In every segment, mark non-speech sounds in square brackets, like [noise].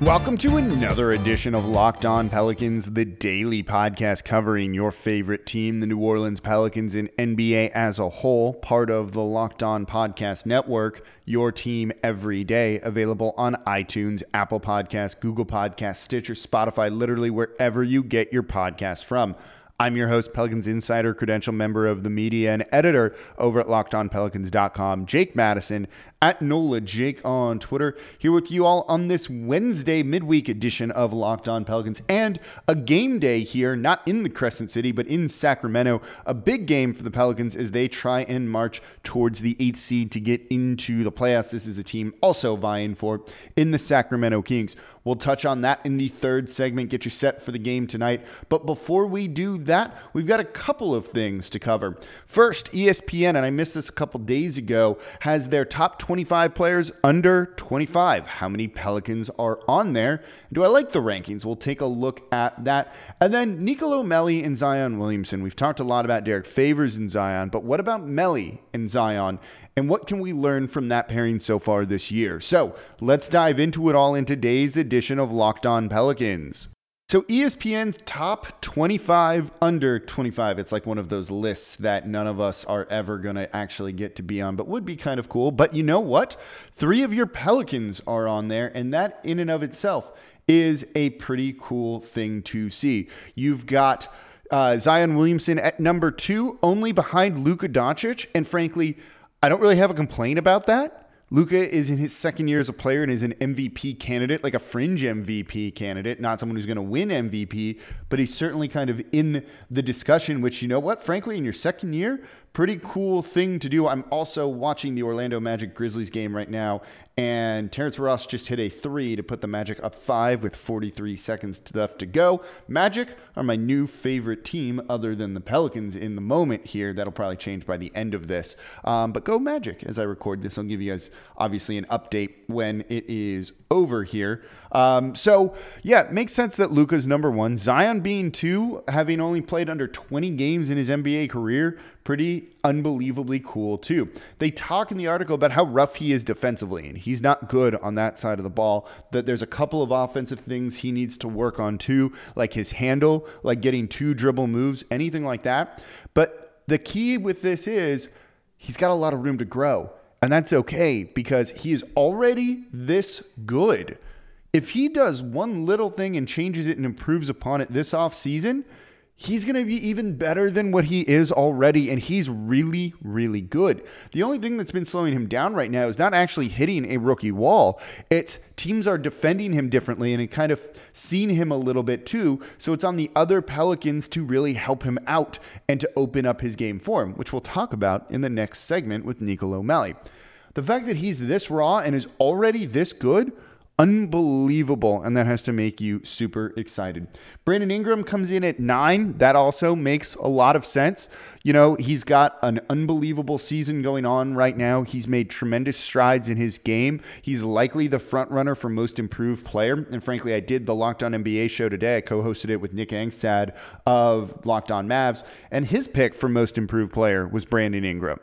Welcome to another edition of Locked On Pelicans, the daily podcast covering your favorite team, the New Orleans Pelicans, and NBA as a whole, part of the Locked On Podcast Network, your team every day, available on iTunes, Apple Podcasts, Google Podcasts, Stitcher, Spotify, literally wherever you get your podcast from. I'm your host, Pelicans Insider, credential member of the media and editor over at lockedonpelicans.com, Jake Madison at NOLA Jake on Twitter, here with you all on this Wednesday midweek edition of Locked On Pelicans and a game day here, not in the Crescent City, but in Sacramento. A big game for the Pelicans as they try and march towards the eighth seed to get into the playoffs. This is a team also vying for in the Sacramento Kings. We'll touch on that in the third segment, get you set for the game tonight. But before we do that, we've got a couple of things to cover. First, ESPN, and I missed this a couple days ago, has their top 25 players under 25. How many Pelicans are on there? Do I like the rankings? We'll take a look at that. And then Nicolo Melli and Zion Williamson. We've talked a lot about Derrick Favors and Zion, but what about Melli and Zion? And what can we learn from that pairing so far this year? So let's dive into it all in today's edition of Locked On Pelicans. So ESPN's top 25 under 25. It's like one of those lists that none of us are ever going to actually get to be on, but would be kind of cool. But you know what? Three of your Pelicans are on there, and that in and of itself is a pretty cool thing to see. You've got uh, Zion Williamson at number two, only behind Luka Doncic, and frankly, I don't really have a complaint about that. Luka is in his second year as a player and is an MVP candidate, like a fringe MVP candidate, not someone who's going to win MVP, but he's certainly kind of in the discussion, which, you know what, frankly, in your second year, pretty cool thing to do. I'm also watching the Orlando Magic Grizzlies game right now, and Terrence Ross just hit a three to put the Magic up five with 43 seconds left to go. Magic are my new favorite team, other than the Pelicans in the moment here. That'll probably change by the end of this. Um, but go Magic as I record this. I'll give you guys obviously an update when it is over here. Um, so yeah, makes sense that Luka's number one. Zion being two, having only played under 20 games in his NBA career, pretty unbelievably cool too. They talk in the article about how rough he is defensively, and he's not good on that side of the ball. That there's a couple of offensive things he needs to work on too, like his handle, like getting two dribble moves, anything like that. But the key with this is he's got a lot of room to grow. And that's okay because he is already this good. If he does one little thing and changes it and improves upon it this off season, he's going to be even better than what he is already. And he's really, really good. The only thing that's been slowing him down right now is not actually hitting a rookie wall. It's teams are defending him differently and it kind of seen him a little bit too. So it's on the other Pelicans to really help him out and to open up his game for him, which we'll talk about in the next segment with Nicolo Melli. The fact that he's this raw and is already this good unbelievable. And that has to make you super excited. Brandon Ingram comes in at nine. That also makes a lot of sense. You know, he's got an unbelievable season going on right now. He's made tremendous strides in his game. He's likely the front runner for most improved player. And frankly, I did the Locked On NBA show today. I co hosted it with Nick Angstadt of Locked On Mavs. And his pick for most improved player was Brandon Ingram.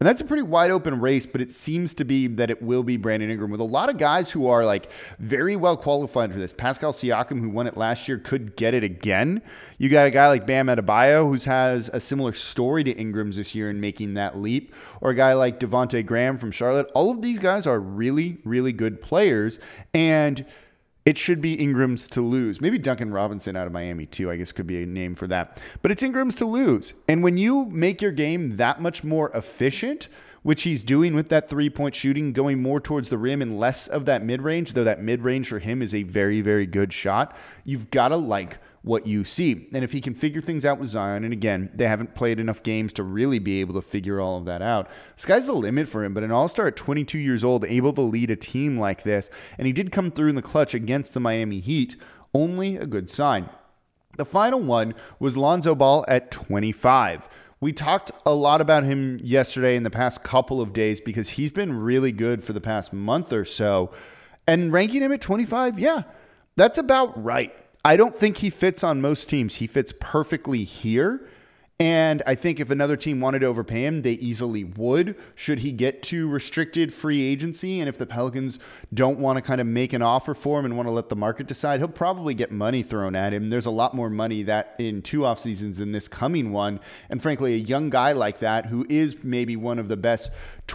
And that's a pretty wide open race, but it seems to be that it will be Brandon Ingram with a lot of guys who are like very well qualified for this. Pascal Siakam, who won it last year, could get it again. You got a guy like Bam Adebayo, who has a similar story to Ingram's this year in making that leap, or a guy like Devonte Graham from Charlotte. All of these guys are really, really good players. And it should be Ingram's to lose. Maybe Duncan Robinson out of Miami, too, I guess could be a name for that. But it's Ingram's to lose. And when you make your game that much more efficient, which he's doing with that three point shooting, going more towards the rim and less of that mid range, though that mid range for him is a very, very good shot, you've got to like what you see. And if he can figure things out with Zion, and again, they haven't played enough games to really be able to figure all of that out. Sky's the limit for him, but an all star at 22 years old, able to lead a team like this, and he did come through in the clutch against the Miami Heat, only a good sign. The final one was Lonzo Ball at 25. We talked a lot about him yesterday in the past couple of days because he's been really good for the past month or so. And ranking him at 25, yeah, that's about right. I don't think he fits on most teams. He fits perfectly here. And I think if another team wanted to overpay him, they easily would, should he get to restricted free agency. And if the Pelicans don't want to kind of make an offer for him and want to let the market decide, he'll probably get money thrown at him. There's a lot more money that in two off seasons than this coming one. And frankly, a young guy like that, who is maybe one of the best,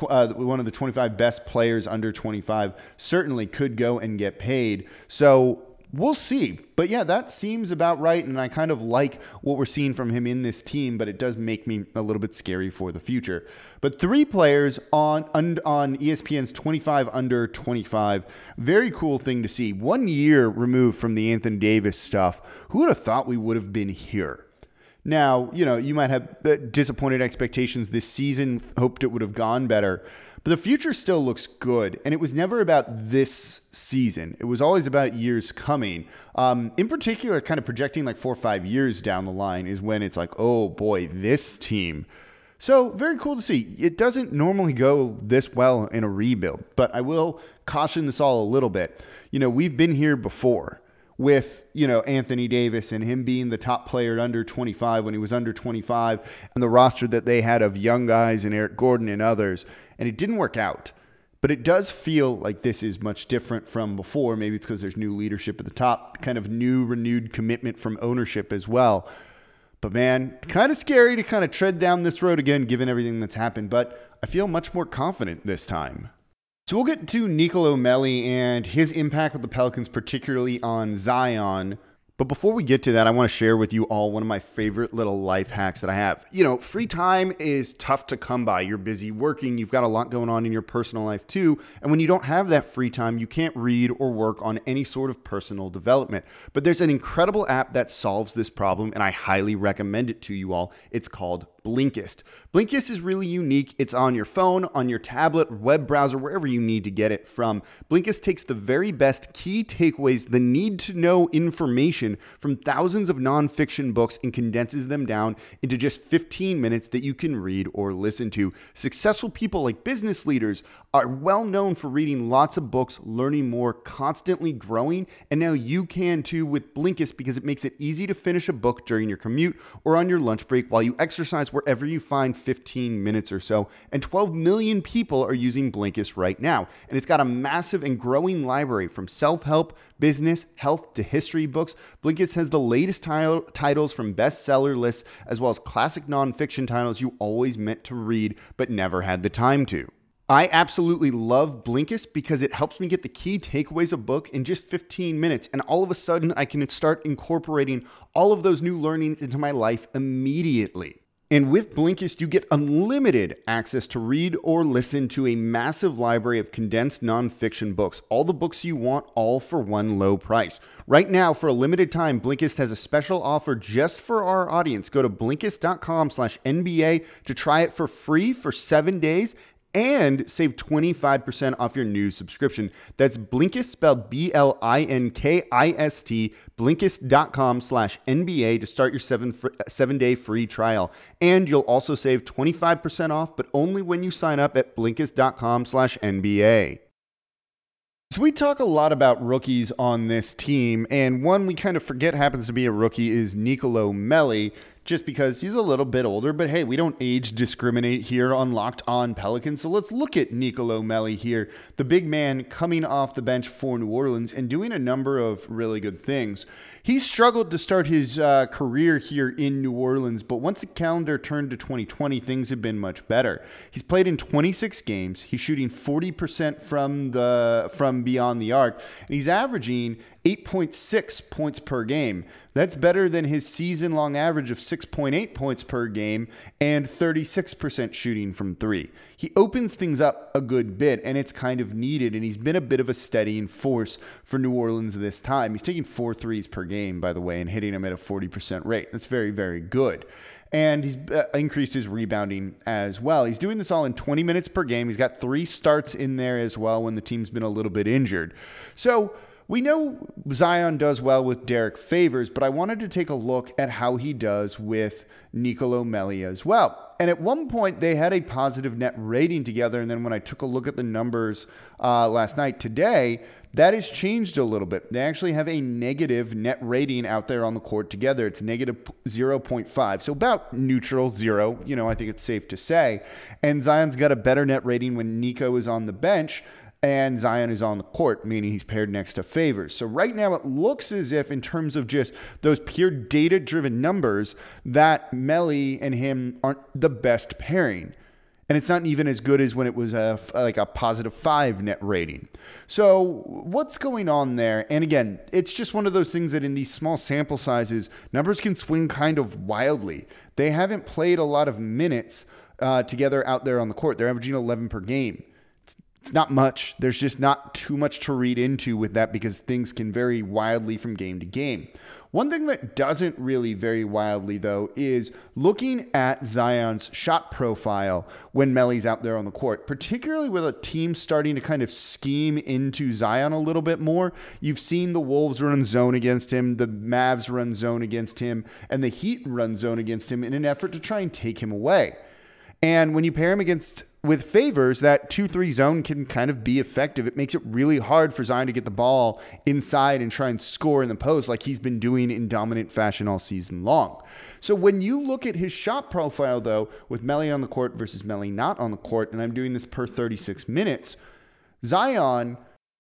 uh, one of the 25 best players under 25, certainly could go and get paid. So We'll see. But yeah, that seems about right. And I kind of like what we're seeing from him in this team, but it does make me a little bit scary for the future. But three players on, on ESPN's 25 under 25. Very cool thing to see. One year removed from the Anthony Davis stuff. Who would have thought we would have been here? Now, you know, you might have uh, disappointed expectations this season, hoped it would have gone better. But the future still looks good. And it was never about this season, it was always about years coming. Um, in particular, kind of projecting like four or five years down the line is when it's like, oh boy, this team. So, very cool to see. It doesn't normally go this well in a rebuild, but I will caution this all a little bit. You know, we've been here before with you know Anthony Davis and him being the top player under 25 when he was under 25 and the roster that they had of young guys and Eric Gordon and others and it didn't work out. But it does feel like this is much different from before. Maybe it's because there's new leadership at the top, kind of new renewed commitment from ownership as well. But man, kind of scary to kind of tread down this road again, given everything that's happened. But I feel much more confident this time. So we'll get to Nicolo Melli and his impact with the Pelicans, particularly on Zion. But before we get to that, I want to share with you all one of my favorite little life hacks that I have. You know, free time is tough to come by. You're busy working, you've got a lot going on in your personal life too. And when you don't have that free time, you can't read or work on any sort of personal development. But there's an incredible app that solves this problem, and I highly recommend it to you all. It's called Blinkist. Blinkist is really unique. It's on your phone, on your tablet, web browser, wherever you need to get it from. Blinkist takes the very best key takeaways, the need to know information from thousands of nonfiction books and condenses them down into just 15 minutes that you can read or listen to. Successful people like business leaders are well known for reading lots of books, learning more, constantly growing, and now you can too with Blinkist because it makes it easy to finish a book during your commute or on your lunch break while you exercise wherever you find 15 minutes or so. And 12 million people are using Blinkist right now. And it's got a massive and growing library from self help, business, health to history books. Blinkist has the latest t- titles from bestseller lists, as well as classic nonfiction titles you always meant to read but never had the time to. I absolutely love Blinkist because it helps me get the key takeaways of book in just 15 minutes. And all of a sudden, I can start incorporating all of those new learnings into my life immediately. And with Blinkist, you get unlimited access to read or listen to a massive library of condensed nonfiction books. All the books you want, all for one low price. Right now, for a limited time, Blinkist has a special offer just for our audience. Go to Blinkist.com slash NBA to try it for free for seven days and save 25% off your new subscription. That's Blinkist spelled B-L-I-N-K-I-S-T, Blinkist.com slash NBA to start your seven, seven day free trial. And you'll also save 25% off, but only when you sign up at Blinkist.com slash NBA. So we talk a lot about rookies on this team, and one we kind of forget happens to be a rookie is Nicolo Melli just because he's a little bit older. But hey, we don't age discriminate here on Locked On Pelicans. So let's look at Nicolo Melli here, the big man coming off the bench for New Orleans and doing a number of really good things. He struggled to start his uh, career here in New Orleans, but once the calendar turned to 2020, things have been much better. He's played in 26 games. He's shooting 40% from the from beyond the arc, and he's averaging 8.6 points per game. That's better than his season long average of 6.8 points per game and 36% shooting from three. He opens things up a good bit, and it's kind of needed, and he's been a bit of a steadying force for New Orleans this time. He's taking four threes per game, by the way, and hitting them at a 40% rate. That's very, very good and he's uh, increased his rebounding as well. He's doing this all in 20 minutes per game. He's got three starts in there as well when the team's been a little bit injured. So we know Zion does well with Derrick Favors, but I wanted to take a look at how he does with Nicolo Melli as well. And at one point, they had a positive net rating together. And then when I took a look at the numbers uh, last night, today, that has changed a little bit. They actually have a negative net rating out there on the court together. It's negative 0.5. So about neutral, zero. You know, I think it's safe to say. And Zion's got a better net rating when Nico is on the bench and Zion is on the court, meaning he's paired next to Favors. So right now it looks as if, in terms of just those pure data driven numbers, that Melli and him aren't the best pairing. And it's not even as good as when it was a like a positive five net rating. So what's going on there? And again, it's just one of those things that in these small sample sizes, numbers can swing kind of wildly. They haven't played a lot of minutes uh, together out there on the court. They're averaging 11 per game. It's not much. There's just not too much to read into with that because things can vary wildly from game to game. One thing that doesn't really vary wildly, though, is looking at Zion's shot profile when Melli's out there on the court, particularly with a team starting to kind of scheme into Zion a little bit more. You've seen the Wolves run zone against him, the Mavs run zone against him, and the Heat run zone against him in an effort to try and take him away. And when you pair him against with Favors, that 2 3 zone can kind of be effective. It makes it really hard for Zion to get the ball inside and try and score in the post like he's been doing in dominant fashion all season long. So when you look at his shot profile, though, with Melli on the court versus Melli not on the court, and I'm doing this per 36 minutes, Zion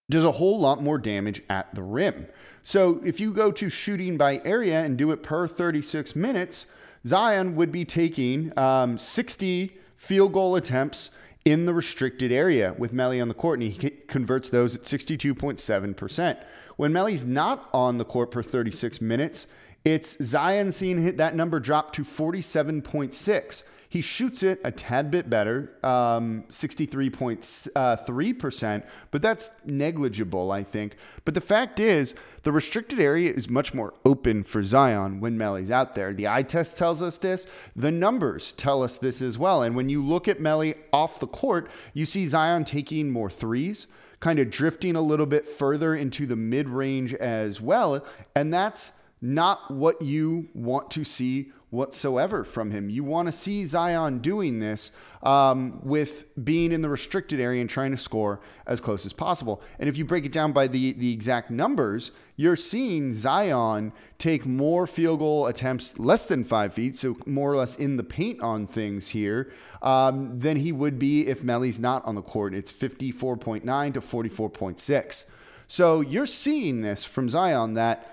does a whole lot more damage at the rim. So if you go to shooting by area and do it per 36 minutes, Zion would be taking um, 60 field goal attempts in the restricted area with Melli on the court, and he converts those at 62.7%. When Melli's not on the court for 36 minutes, it's Zion seeing that number drop to 47.6. He shoots it a tad bit better, um, 63.3%, but that's negligible, I think. But the fact is, the restricted area is much more open for Zion when Melli's out there. The eye test tells us this. The numbers tell us this as well. And when you look at Melli off the court, you see Zion taking more threes, kind of drifting a little bit further into the mid range as well. And that's not what you want to see whatsoever from him. You want to see Zion doing this um, with being in the restricted area and trying to score as close as possible. And if you break it down by the, the exact numbers, you're seeing Zion take more field goal attempts less than five feet, so more or less in the paint on things here, um, than he would be if Melli's not on the court. It's 54.9 to 44.6. So you're seeing this from Zion that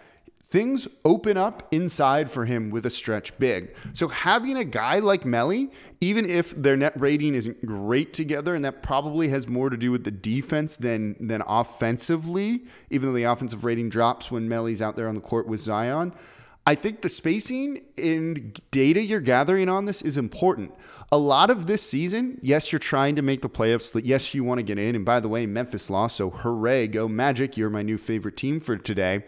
things open up inside for him with a stretch big. So having a guy like Melli, even if their net rating isn't great together, and that probably has more to do with the defense than than offensively, even though the offensive rating drops when Melli's out there on the court with Zion. I think the spacing and data you're gathering on this is important. A lot of this season, yes, you're trying to make the playoffs. Yes, you want to get in. And by the way, Memphis lost, so hooray, go Magic. You're my new favorite team for today.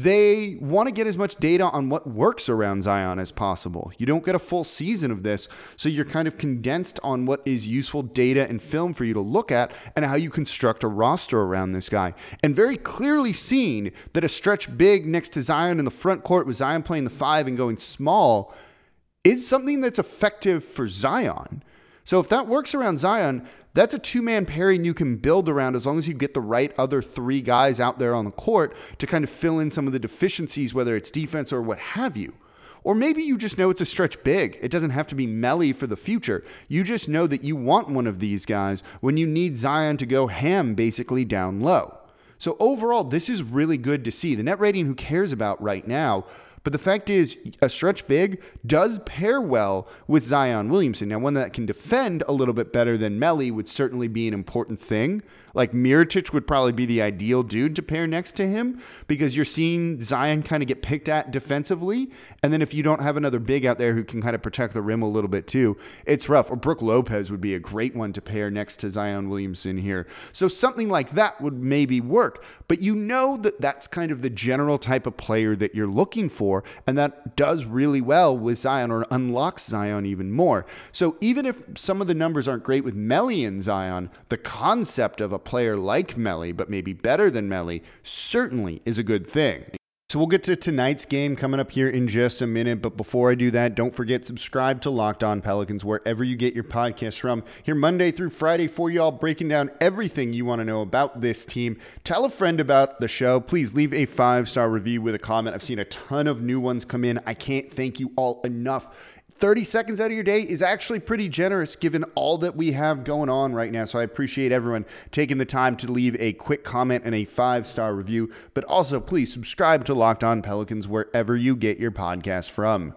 They want to get as much data on what works around Zion as possible. You don't get a full season of this, so you're kind of condensed on what is useful data and film for you to look at and how you construct a roster around this guy. And very clearly seen that a stretch big next to Zion in the front court with Zion playing the five and going small is something that's effective for Zion. So if that works around Zion, that's a two man pairing you can build around as long as you get the right other three guys out there on the court to kind of fill in some of the deficiencies, whether it's defense or what have you. Or maybe you just know it's a stretch big. It doesn't have to be Melli for the future. You just know that you want one of these guys when you need Zion to go ham basically down low. So overall, this is really good to see. The net rating, who cares about right now? But the fact is, a stretch big does pair well with Zion Williamson. Now, one that can defend a little bit better than Melli would certainly be an important thing. Like Mirotic would probably be the ideal dude to pair next to him because you're seeing Zion kind of get picked at defensively. And then if you don't have another big out there who can kind of protect the rim a little bit too, it's rough. Or Brook Lopez would be a great one to pair next to Zion Williamson here. So something like that would maybe work. But you know that that's kind of the general type of player that you're looking for for, and that does really well with Zion or unlocks Zion even more. So even if some of the numbers aren't great with Melli and Zion, the concept of a player like Melli, but maybe better than Melli, certainly is a good thing. So we'll get to tonight's game coming up here in just a minute. But before I do that, don't forget subscribe to Locked On Pelicans wherever you get your podcasts from. Here Monday through Friday for y'all, breaking down everything you want to know about this team. Tell a friend about the show. Please leave a five star review with a comment. I've seen a ton of new ones come in. I can't thank you all enough. 30 seconds out of your day is actually pretty generous given all that we have going on right now. So I appreciate everyone taking the time to leave a quick comment and a five star review. But also, please subscribe to Locked On Pelicans wherever you get your podcast from.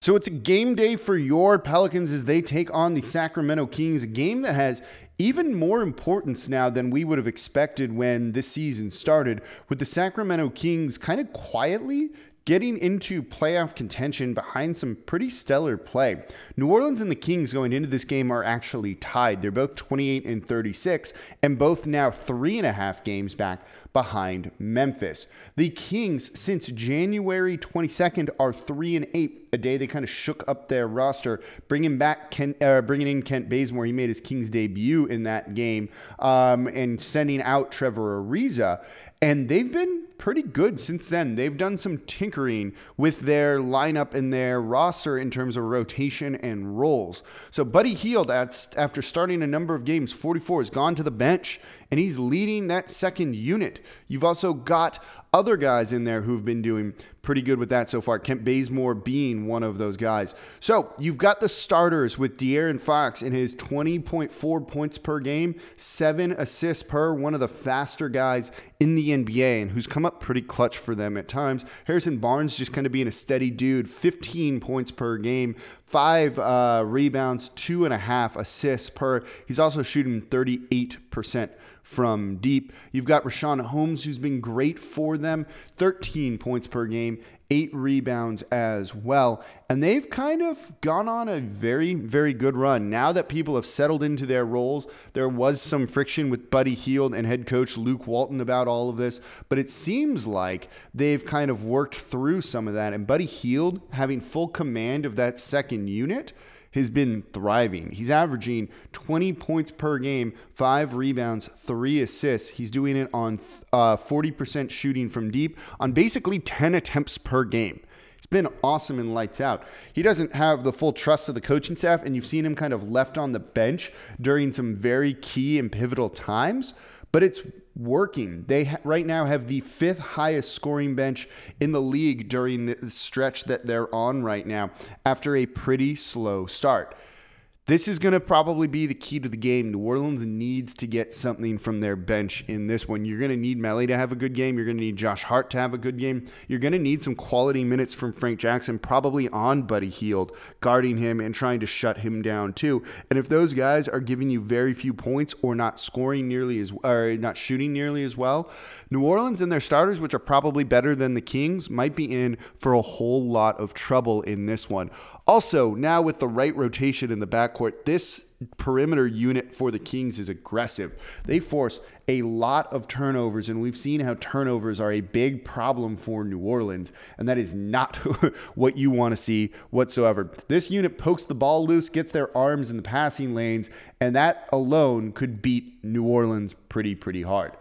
So it's a game day for your Pelicans as they take on the Sacramento Kings, a game that has even more importance now than we would have expected when this season started, with the Sacramento Kings kind of quietly getting into playoff contention behind some pretty stellar play. New Orleans and the Kings going into this game are actually tied. They're both 28 and 36, and both now three and a half games back behind Memphis. The Kings, since January 22nd, are three and eight. A day they kind of shook up their roster, bringing back Kent, uh, bringing in Kent Bazemore. He made his Kings debut in that game, um, and sending out Trevor Ariza. And they've been pretty good since then. They've done some tinkering with their lineup and their roster in terms of rotation and roles. So Buddy Hield, after starting a number of games, 44, has gone to the bench and he's leading that second unit. You've also got other guys in there who've been doing pretty good with that so far. Kent Bazemore being one of those guys. So you've got the starters with De'Aaron Fox in his 20.4 points per game, seven assists per, one of the faster guys in the NBA and who's come up pretty clutch for them at times. Harrison Barnes just kind of being a steady dude, 15 points per game, five uh, rebounds, two and a half assists per. He's also shooting 38% from deep. You've got Richaun Holmes, who's been great for them, 13 points per game, eight rebounds as well. And they've kind of gone on a very, very good run. Now that people have settled into their roles, there was some friction with Buddy Hield and head coach Luke Walton about all of this, but it seems like they've kind of worked through some of that. And Buddy Hield having full command of that second unit has been thriving. He's averaging 20 points per game, five rebounds, three assists. He's doing it on uh, 40% shooting from deep on basically 10 attempts per game. It's been awesome and lights out. He doesn't have the full trust of the coaching staff, and you've seen him kind of left on the bench during some very key and pivotal times but it's working. They right now have the fifth highest scoring bench in the league during the stretch that they're on right now after a pretty slow start. This is going to probably be the key to the game. New Orleans needs to get something from their bench in this one. You're going to need Melli to have a good game. You're going to need Josh Hart to have a good game. You're going to need some quality minutes from Frank Jackson, probably on Buddy Hield, guarding him and trying to shut him down too. And if those guys are giving you very few points or not scoring nearly as or not shooting nearly as well, New Orleans and their starters, which are probably better than the Kings, might be in for a whole lot of trouble in this one. Also, now with the right rotation in the backcourt, this perimeter unit for the Kings is aggressive. They force a lot of turnovers, and we've seen how turnovers are a big problem for New Orleans, and that is not [laughs] what you want to see whatsoever. This unit pokes the ball loose, gets their arms in the passing lanes, and that alone could beat New Orleans pretty, pretty hard.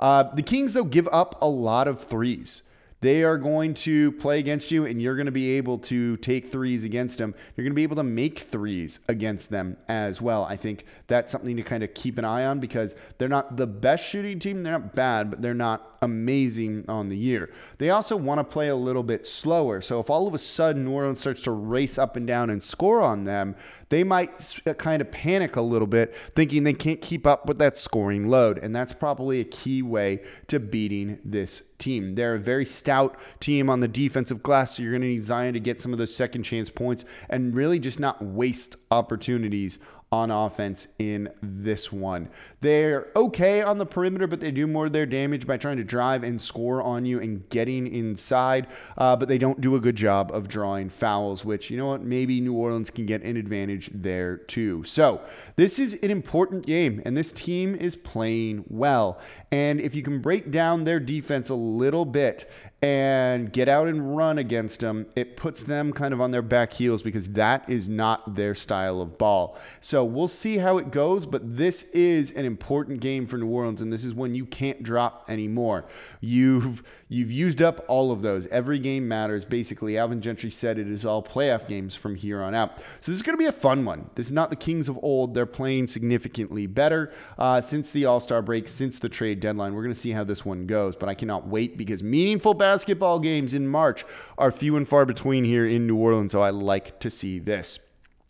Uh, the Kings, though, give up a lot of threes. They are going to play against you, and you're going to be able to take threes against them. You're going to be able to make threes against them as well. I think that's something to kind of keep an eye on because they're not the best shooting team. They're not bad, but they're not amazing on the year. They also want to play a little bit slower. So if all of a sudden New Orleans starts to race up and down and score on them, they might uh, kind of panic a little bit, thinking they can't keep up with that scoring load. And that's probably a key way to beating this team. They're a very stout team on the defensive glass, so you're going to need Zion to get some of those second chance points and really just not waste opportunities on offense in this one. They're okay on the perimeter, but they do more of their damage by trying to drive and score on you and getting inside. Uh, but they don't do a good job of drawing fouls, which, you know what, maybe New Orleans can get an advantage there too. So this is an important game, and this team is playing well. And if you can break down their defense a little bit and get out and run against them, it puts them kind of on their back heels because that is not their style of ball. So we'll see how it goes, but this is an important game for New Orleans, and this is when you can't drop anymore. You've you've used up all of those. Every game matters. Basically, Alvin Gentry said it is all playoff games from here on out. So this is going to be a fun one. This is not the Kings of old. They're playing significantly better uh, since the All Star break, since the trade deadline. We're going to see how this one goes, but I cannot wait because meaningful basketball games in March are few and far between here in New Orleans. So I like to see this.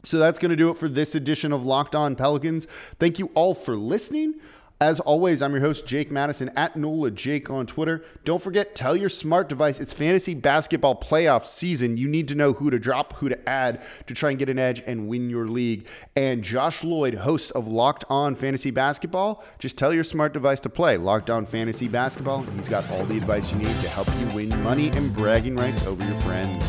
So that's going to do it for this edition of Locked On Pelicans. Thank you all for listening. As always, I'm your host, Jake Madison, at NOLA Jake on Twitter. Don't forget, tell your smart device it's fantasy basketball playoff season. You need to know who to drop, who to add to try and get an edge and win your league. And Josh Lloyd, host of Locked On Fantasy Basketball, just tell your smart device to play Locked On Fantasy Basketball. He's got all the advice you need to help you win money and bragging rights over your friends.